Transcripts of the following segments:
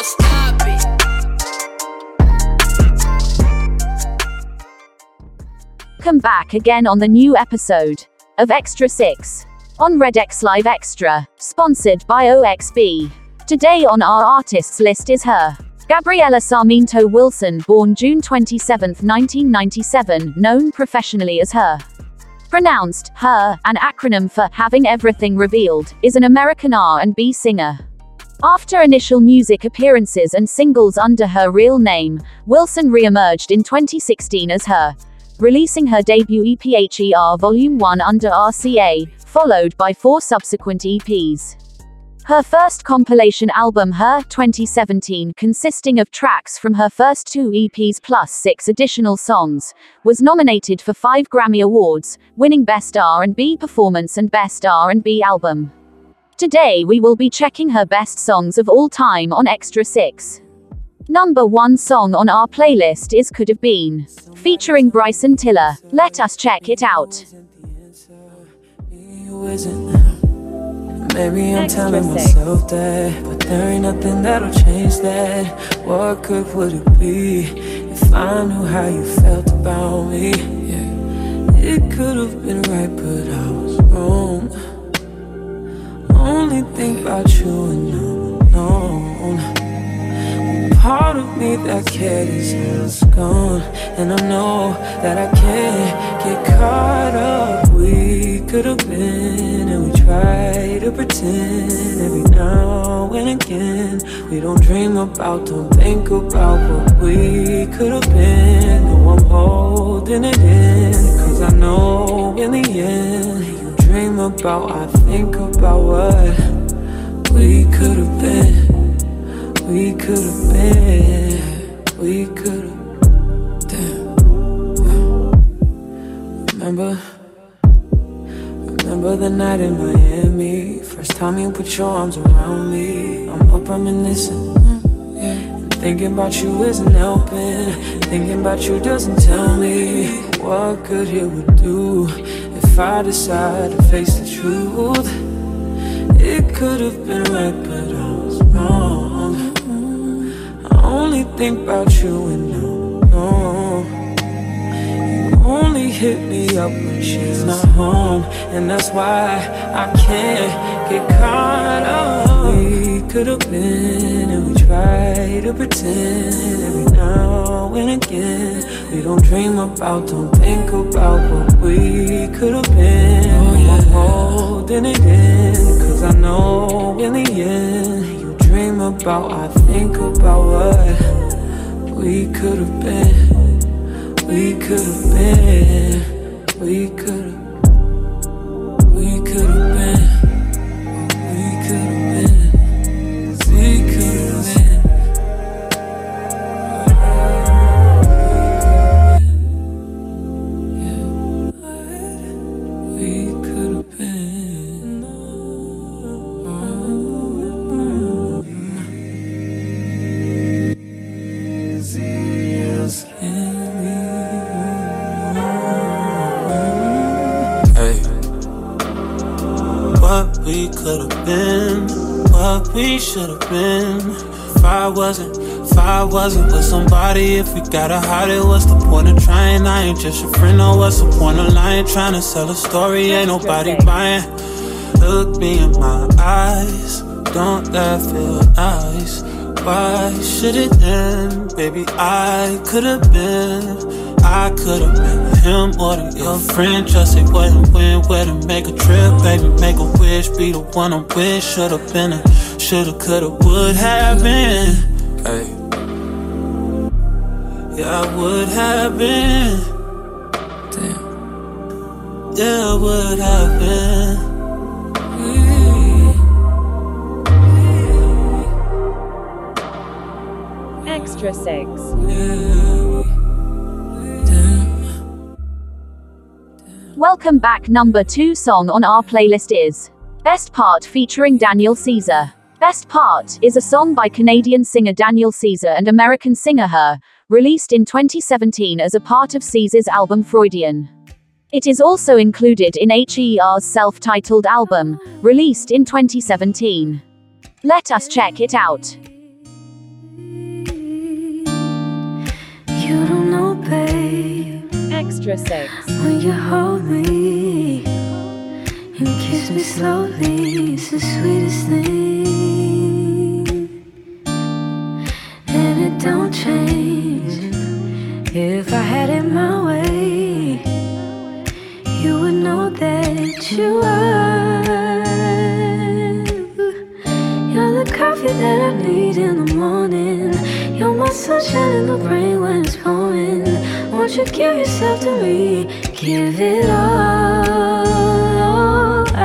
won't stop it. Come back again on the new episode of Extra 6 on RedX Live Extra, sponsored by OXB. Today on our artists list is her. Gabriella Sarmiento Wilson, born June 27, 1997, known professionally as her. Pronounced her, an acronym for having everything revealed, is an American R&B singer. After initial music appearances and singles under her real name, Wilson re-emerged in 2016 as her, releasing her debut EP HER Volume 1 under RCA, followed by four subsequent EPs. Her first compilation album, Her 2017, consisting of tracks from her first two EPs plus six additional songs, was nominated for five Grammy Awards, winning Best R&B Performance and Best R&B Album. Today we will be checking her best songs of all time on Extra 6. Number one song on our playlist is Could Have Been, featuring Bryson Tiller. Let us check it out. Maybe I'm Extra telling six. myself that, but there ain't nothing that'll change that. What good would it be if I knew how you felt about me? Yeah. It could have been right, but I was wrong. Only think about you and I'm alone. Part of me that cared is gone, and I know that I can't get caught up. We could have been, and we try to pretend every now and again. We don't dream about, don't think about what we could have been. No, I'm holding it in, cause I know in the end, dream about, I think about what we could have been. We could have been, we could have, damn. Remember, remember the night in Miami. First time you put your arms around me. I'm up reminiscing, thinking about you isn't helping. Thinking about you doesn't tell me what good it would do I decide to face the truth. It could have been right, but I was wrong. I only think about you and no, no. You only hit me up when she's not home, and that's why I can't get caught up. Could have been, and we try to pretend every now and again. We don't dream about, don't think about what we could have been. Oh, yeah. I'm holding it in, cause I know in the end, you dream about, I think about what we could have been. We could have been, we could have, should have been. If I wasn't, if I wasn't with somebody, if we gotta hide it, what's the point of trying? I ain't just your friend, no, what's the point of lying? Trying to sell a story, ain't nobody buying. Look me in my eyes, don't that feel nice? Why should it end? Baby, I could have been, I could have been him or the your friend. Just say what and when, where to make a trip, baby, make a wish, be the one I wish. Should have been a, shoulda, coulda, would have been. Hey. Yeah, I would have been. Damn. Yeah, I would have been. Extra 6. Welcome back. Number 2 song on our playlist is Best Part featuring Daniel Caesar. Best Part is a song by Canadian singer Daniel Caesar and American singer Her, released in 2017 as a part of Caesar's album Freudian. It is also included in HER's self titled album, released in 2017. Let us check it out. Know, Extra sex. When you hold me and kiss me slowly, it's the sweetest thing. And it don't change. If I had it my way, you would know that you are. You're the coffee that I need in the morning. You're my sunshine in the rain when it's pouring. Won't you give yourself to me? Give it all.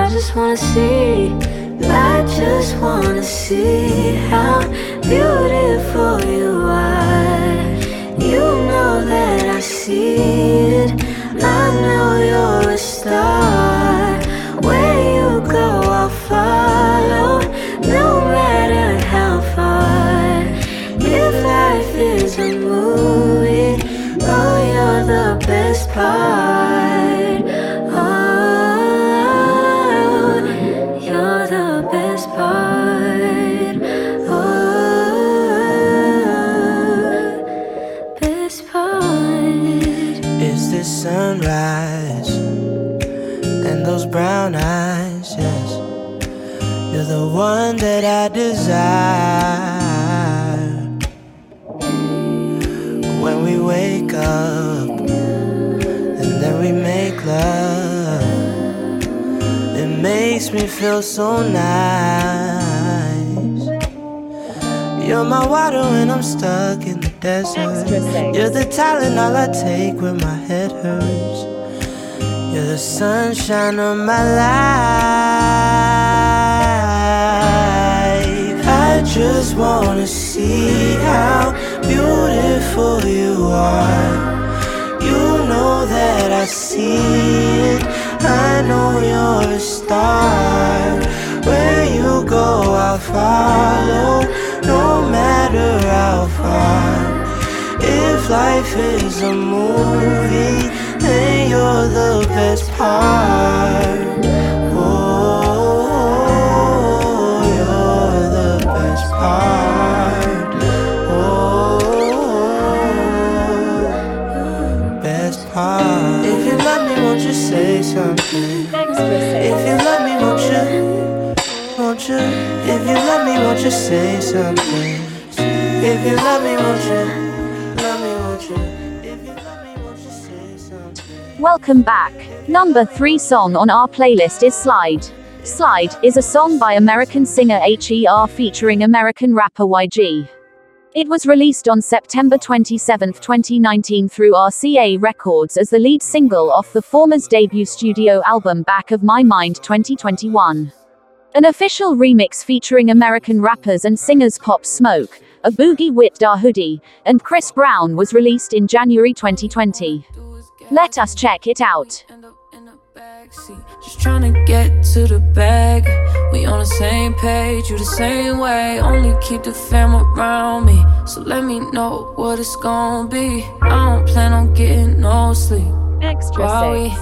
I just wanna see. I just wanna see how beautiful you are. You know that I see those brown eyes, yes. You're the one that I desire. When we wake up and then we make love, it makes me feel so nice. You're my water when I'm stuck in the desert. You're the Tylenol I take when my head hurts. You're the sunshine of my life. I just wanna see how beautiful you are. You know that I see it. I know you're a star. Where you go, I'll follow. No matter how far. If life is a movie, then you're the best part. Oh, you're the best part. Oh, best part. If you love me, won't you say something? Extra 6. If you love me, won't you? Won't you? If you love me, won't you say something? If you love me, won't you? Welcome back. Number 3 song on our playlist is Slide. Slide is a song by American singer HER featuring American rapper YG. It was released on September 27, 2019 through RCA Records as the lead single off the former's debut studio album Back of My Mind 2021. An official remix featuring American rappers and singers Pop Smoke, a Boogie Wit Da Hoodie, and Chris Brown was released in January 2020. Let us check it out. End up in the backseat, Just trying to get to the bag. We on the same page, you the same way. Only keep the fam around me. So let me know what it's gonna be. I don't plan on getting no sleep. Extra While we 6.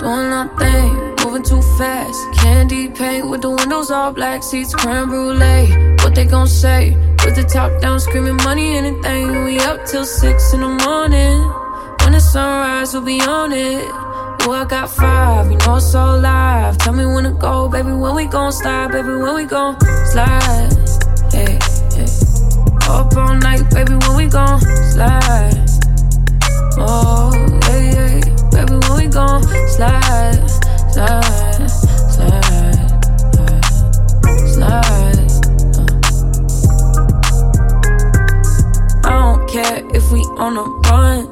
doing nothing, moving too fast. Candy paint with the windows all black, seats creme brulee. What they gon' say? With the top down, screaming money, anything. We up till six in the morning. When the sunrise, we'll be on it. Oh, I got five, you know it's so live. Tell me when to go, baby. When we gon' slide, baby. When we gon' slide. Hey, hey. Up all night, baby. When we gon' slide. Oh, hey, hey, baby, when we gon' slide, slide, slide, slide, slide. I don't care if we on a run,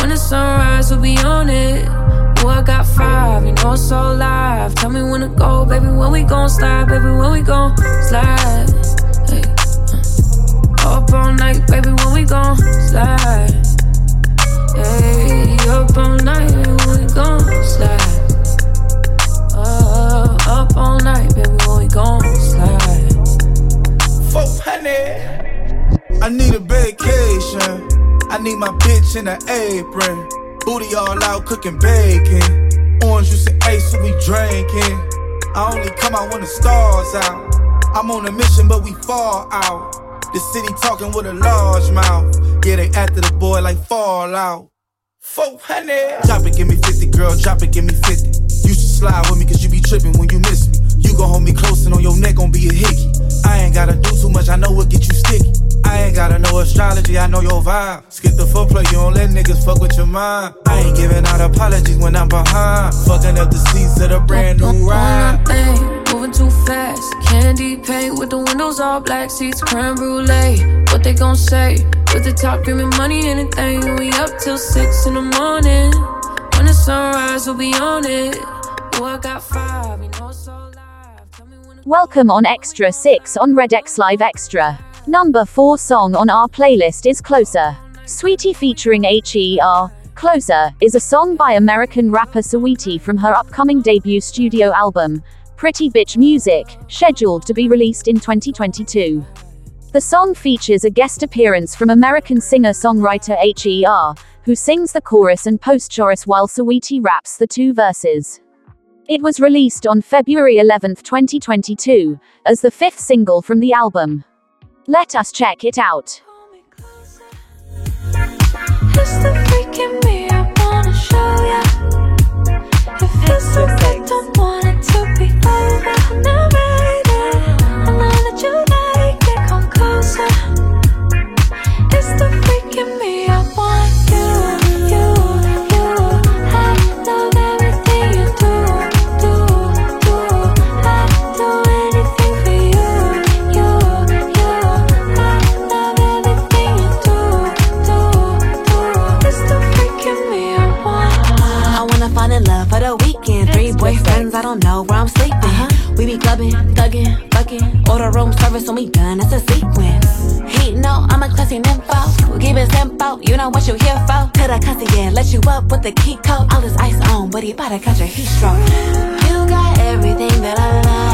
When the sunrise, we'll be on it. Boy, I got five, you know it's all live. Tell me when to go, baby, when we gon' slide, baby, when we gon' slide. Hey. Uh. Up all night, baby, when we gon' slide. Hey, up all night, baby, when we gon' slide. Uh, up all night, baby, when we gon' slide. 400. I need a vacation bitch in an apron. Booty all out cooking bacon. Orange juice and ace, so we drinking. I only come out when the stars out. I'm on a mission, but we fall out. The city talking with a large mouth. Yeah, they after the boy like Fallout. 400. Drop it, give me 50, girl, drop it, give me 50. You should slide with me, cause you be tripping when you miss me. You gon' hold me close and on your neck gon' be a hickey. I ain't gotta do too much, I know what get you sticky. I ain't gotta know astrology, I know your vibe. Skip the footplay, you don't let niggas fuck with your mind. I ain't giving out apologies when I'm behind. Fucking up the seats of the brand new ride. Moving too fast, candy paint with the windows all black, seats creme brulee. What they gon' say? With the top dreaming money, anything. We up till six in the morning. When the sunrise, we'll be on it. Oh, I got five, you know it's all live. Tell me when Welcome on Extra 6 on Red X Live Extra. Number 4 song on our playlist is Closer. Saweetie featuring HER. Closer is a song by American rapper Saweetie from her upcoming debut studio album, Pretty Bitch Music, scheduled to be released in 2022. The song features a guest appearance from American singer-songwriter HER, who sings the chorus and post-chorus while Saweetie raps the two verses. It was released on February 11, 2022, as the fifth single from the album. Let us check it out. It's don't want it to be over. When we done, it's a sequence. He know I'm a classy nympho. Keep it simple, you know what you here for. To the cussy, yeah, let you up with the key code. All this ice on, but he bout to catch a heat stroke. You got everything that I like.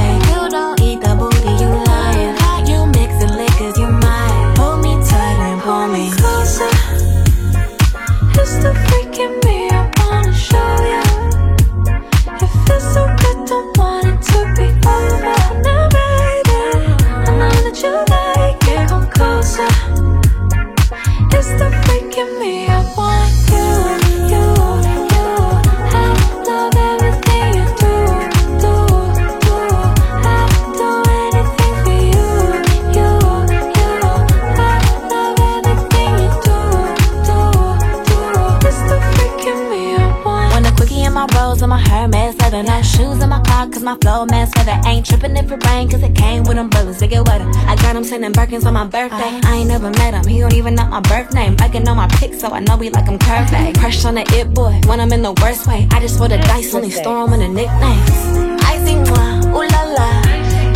Car, cause my flow man feather. Ain't tripping if it rain, cause it came with umbrellas to get wetter. I got him sending Birkins on my birthday. I ain't never met him, he don't even know my birth name. I can know my pics, so I know we like him curved. Crush on the it boy, when I'm in the worst way. I just roll the dice, only store him in the nicknames. Icy one, ooh la la.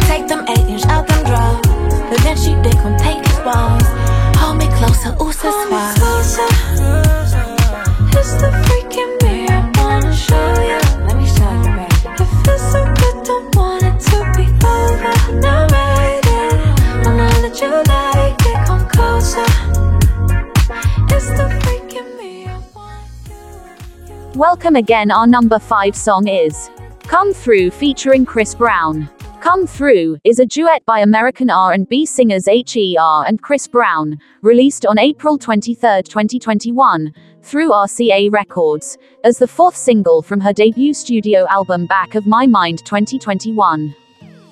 Take them eight inch out them drawers. But then she dick him, take his balls. Hold me closer, ooh, so Welcome again. Our number 5 song is Come Through featuring Chris Brown. Come Through is a duet by American R&B singers HER and Chris Brown, released on April 23, 2021, through RCA Records, as the fourth single from her debut studio album Back of My Mind 2021.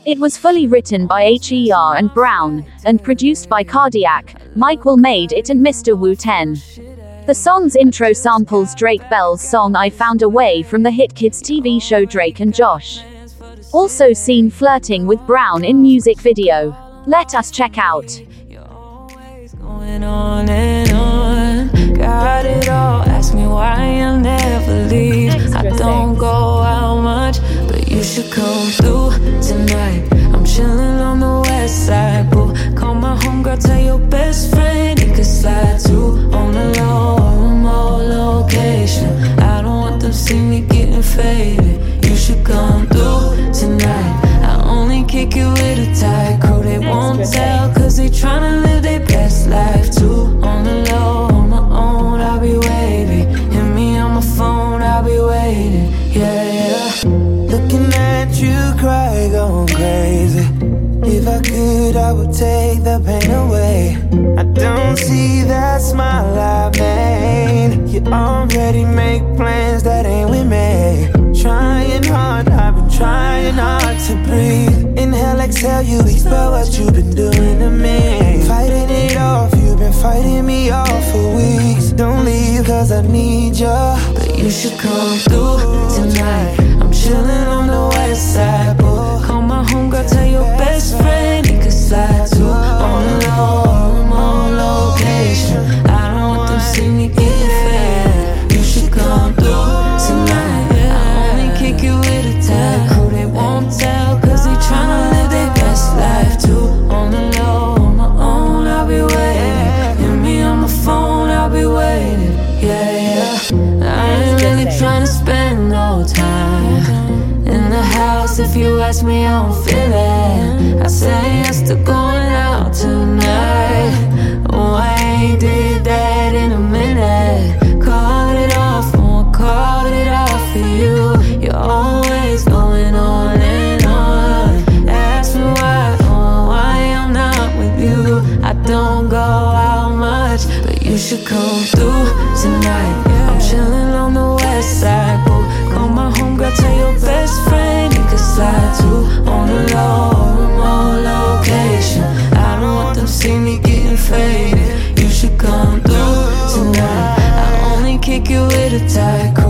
It was fully written by HER and Brown, and produced by Cardiak, Michael made it and Mr. Wu 10. The song's intro samples Drake Bell's song I Found a Way from the hit kids TV show Drake and Josh. Also seen flirting with Brown in music video. Let us check out. Going on and on, got it all. Ask me why I'll never leave. I don't go out much, but you should come through tonight. I'm chilling on the west side, boo. Call my homegirl, tell your best friend could slide on the low, location. I don't want them see me getting faded. You should come through tonight. I only kick it with a tight crew. They won't tell, cause they tryna live their best life too. On the low, on my own, I'll be waiting. Hit me on my phone, I'll be waiting. Yeah, yeah. Looking at you cry, going crazy. If I could, I would take the pain away. I don't see that smile I made make plans that ain't with me. Trying hard, I've been trying hard to breathe. Inhale, exhale, you expel what you've been doing to me. Fighting it off, you've been fighting me off for weeks. Don't leave, cause I need ya. But you should come through tonight. I'm chilling on the west side, boy. Call my homegirl, tell your best friend he could slide too. On oh, the ask me, I don't feel it. I say yes to going out tonight. Ain't did that in a minute. Call it off, won't call it off for you. You're always going on and on. Ask me why, oh, why I'm not with you. I don't go out much, but you should come through tonight. I'm chilling on the west side, boo. Call my homegirl, tell your location. I don't want them see me getting faded. You should come through tonight. I only kick you with a tight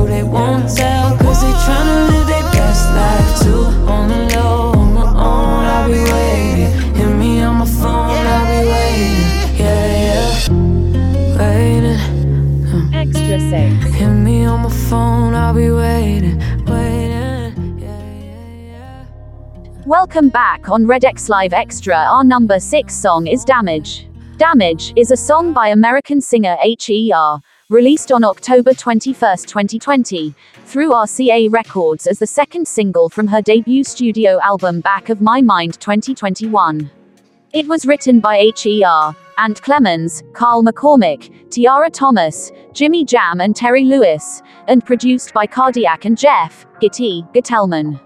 Welcome back on Red X Live Extra. Our number 6 song is Damage. Damage is a song by American singer H.E.R., released on October 21, 2020, through RCA Records as the second single from her debut studio album Back of My Mind 2021. It was written by H.E.R., Ant Clemons, Carl McCormick, Tiara Thomas, Jimmy Jam, and Terry Lewis, and produced by Cardiak and Jeff Gitty Gitelman.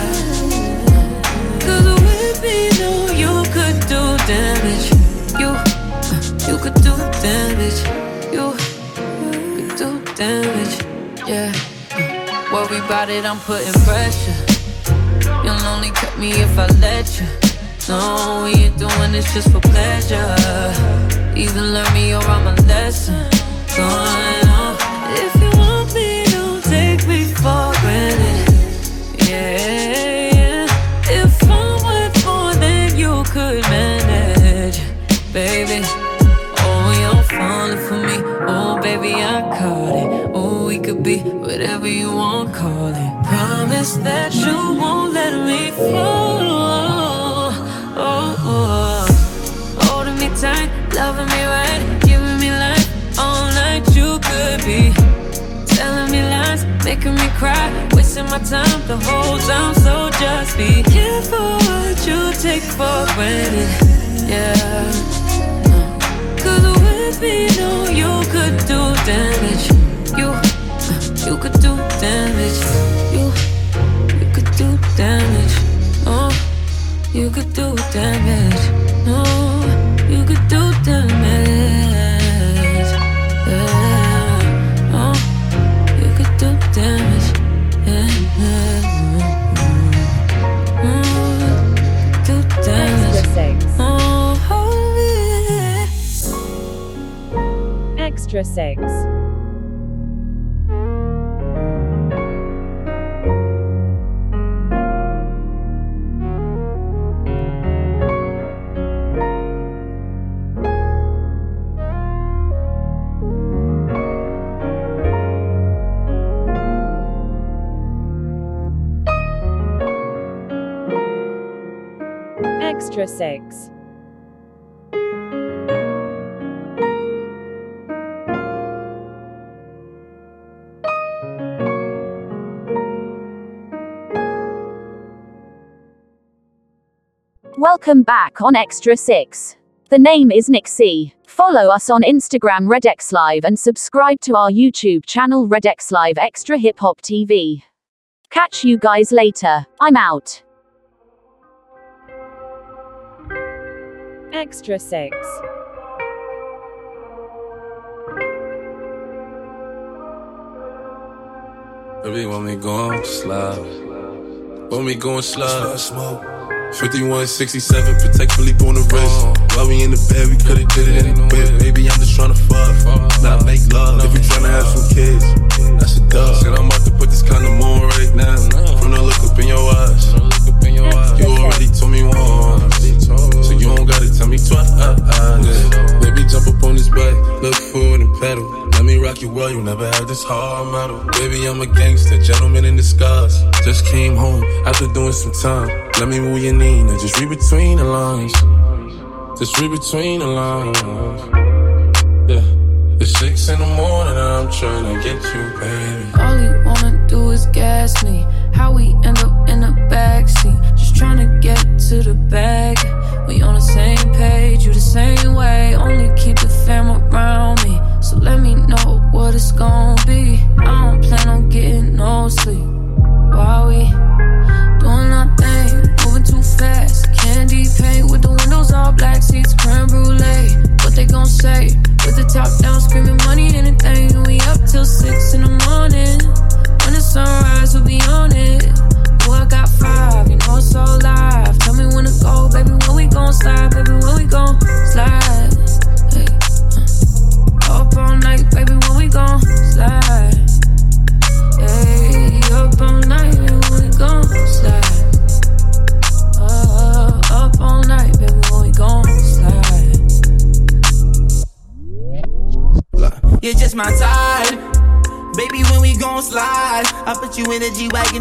Damage. You, you could do damage. You could do damage. Yeah. Worry about it, I'm putting pressure. You'll only cut me if I let you. No, we ain't doing this just for pleasure. Either learn me or I'm a lesson. Going on. If you want me, don't take me for granted. Yeah. Baby. Oh, you're falling for me. Oh, baby, I caught it. Oh, we could be whatever you want, call it. Promise that you won't let me fall. Oh, oh. Holding me tight, loving me right, giving me life all night. You could be telling me lies, making me cry, wasting my time the whole time. So just be careful what you take for granted. Yeah. Me, you could do damage. You, you could do damage. You, you could do damage. Oh, you could do damage. No, you could do damage. extra 6. Extra 6. Welcome back on Extra 6. The name is Nick C. Follow us on Instagram Redex Live and subscribe to our YouTube channel Redex Live Extra Hip Hop TV. Catch you guys later. I'm out. Extra 6. Baby, when we going slow. When we going slow. 5167, protectfully on the wrist. While we in the bed, we could've did it anyway. Baby, I'm just tryna fuck, not make love. If you tryna have some kids, that's a dub. Said I'm about to put this kind of on right now. From the look up in your eyes, you already told me once, so you don't gotta tell me twice. Baby, jump up on this bike, look forward and pedal. Let me rock you well, you never had this hard metal. Baby, I'm a gangster, gentleman in disguise. Just came home after doing some time. Let me move your knee, now just read between the lines. Just read between the lines. Yeah. It's six in the morning, and I'm trying to get you, baby. All he wanna do is gas me. How we end up in the backseat. Just trying to get to the bag. We on the same page, you the same way. Only keep the fam around me. So let me know what it's gonna be. I don't plan on getting no sleep. While we doing our thing, moving too fast. Candy paint with the windows all black, seats creme brulee. What they gon' say? With the top down, screaming money, anything. We up till six in the morning. When the sunrise, we'll be on it. I got five, you know it's so live. Tell me when to go, baby.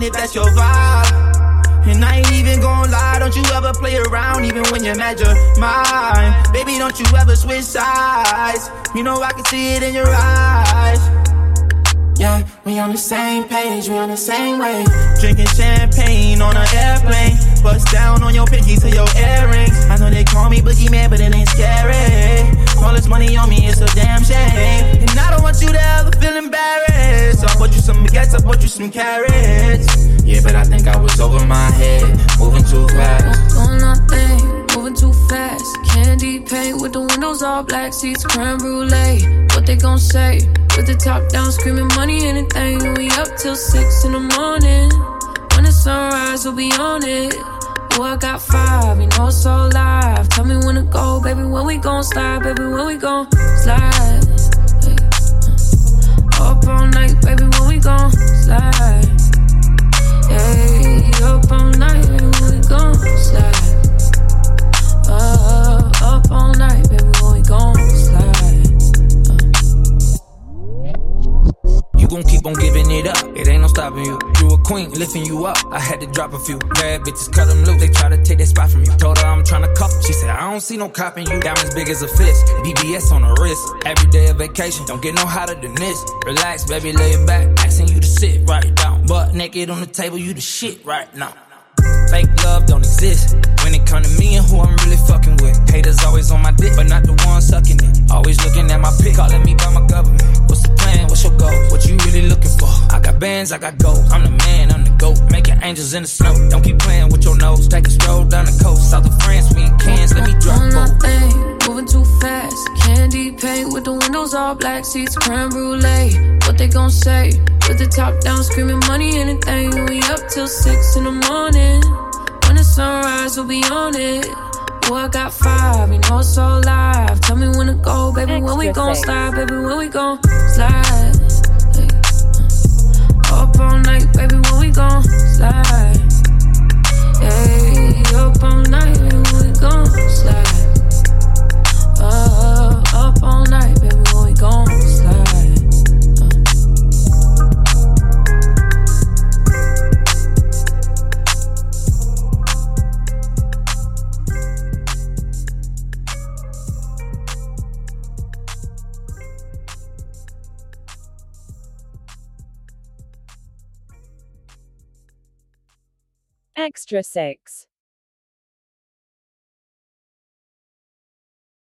In if that's your vibe. And I ain't even gon' lie, don't you ever play around, even when you're mad, you're mine. Baby, don't you ever switch sides. You know I can see it in your eyes. Yeah, we on the same page, we on the same way. Drinking champagne on an airplane. Bust down on your pinky to your earrings. I know they call me boogeyman, but it ain't scary. All this money on me, it's a damn shame. And I don't want you to ever feel embarrassed. Bought you some baguettes, I bought you some carats. Yeah, but I think I was over my head, moving too fast. Doing nothing, moving too fast. Candy paint with the windows all black, seats creme brulee. What they gon' say? With the top down, screaming money, anything. We up till six in the morning. When the sunrise, we'll be on it. Oh, I got five, you know it's so live. Tell me when to go, baby. When we gon' slide, baby. When we gon' slide. Uh. Up all night, baby. When we gon' slide. Hey, up all night, baby. When we gon' slide. Uh, up all night, baby. When we gon' slide. You gon' keep on giving it up. It ain't stopping you. You a queen, lifting you up. I had to drop a few bad bitches, cut them loose. They try to take that spot from you. Told her I'm tryna cuff. She said I don't see no cop in you. Diamonds big as a fist. BBS on the wrist. Every day of vacation. Don't get no hotter than this. Relax, baby, lay back. Asking you to sit right down. Butt naked on the table, you the shit right now. Fake love don't exist. When it come to me and who I'm really fucking with. Haters always on my dick, but not the one sucking it. Always looking at my pic, calling me by my government. What's the plan? What's your goal? What you really looking for? I got bands, I got gold. I'm the man, I'm the goat. Making angels in the snow. Don't keep playing with your nose. Take a stroll down the coast. South of France, we in Cannes. Let me drop both. nothing, moving too fast. Candy paint with the windows all black, seats creme brulee. What they gon' say? With the top down, screaming money, anything. We up till six in the morning. When the sunrise, we'll be on it. Oh, I got five, you know it's so live. Tell me when to go, baby. when we gon' slide, baby. When we gon' slide. Hey, uh. Up all night, baby. When we gon' slide. Hey, up all night, baby. When we gon' slide. Uh, up all night, Extra 6.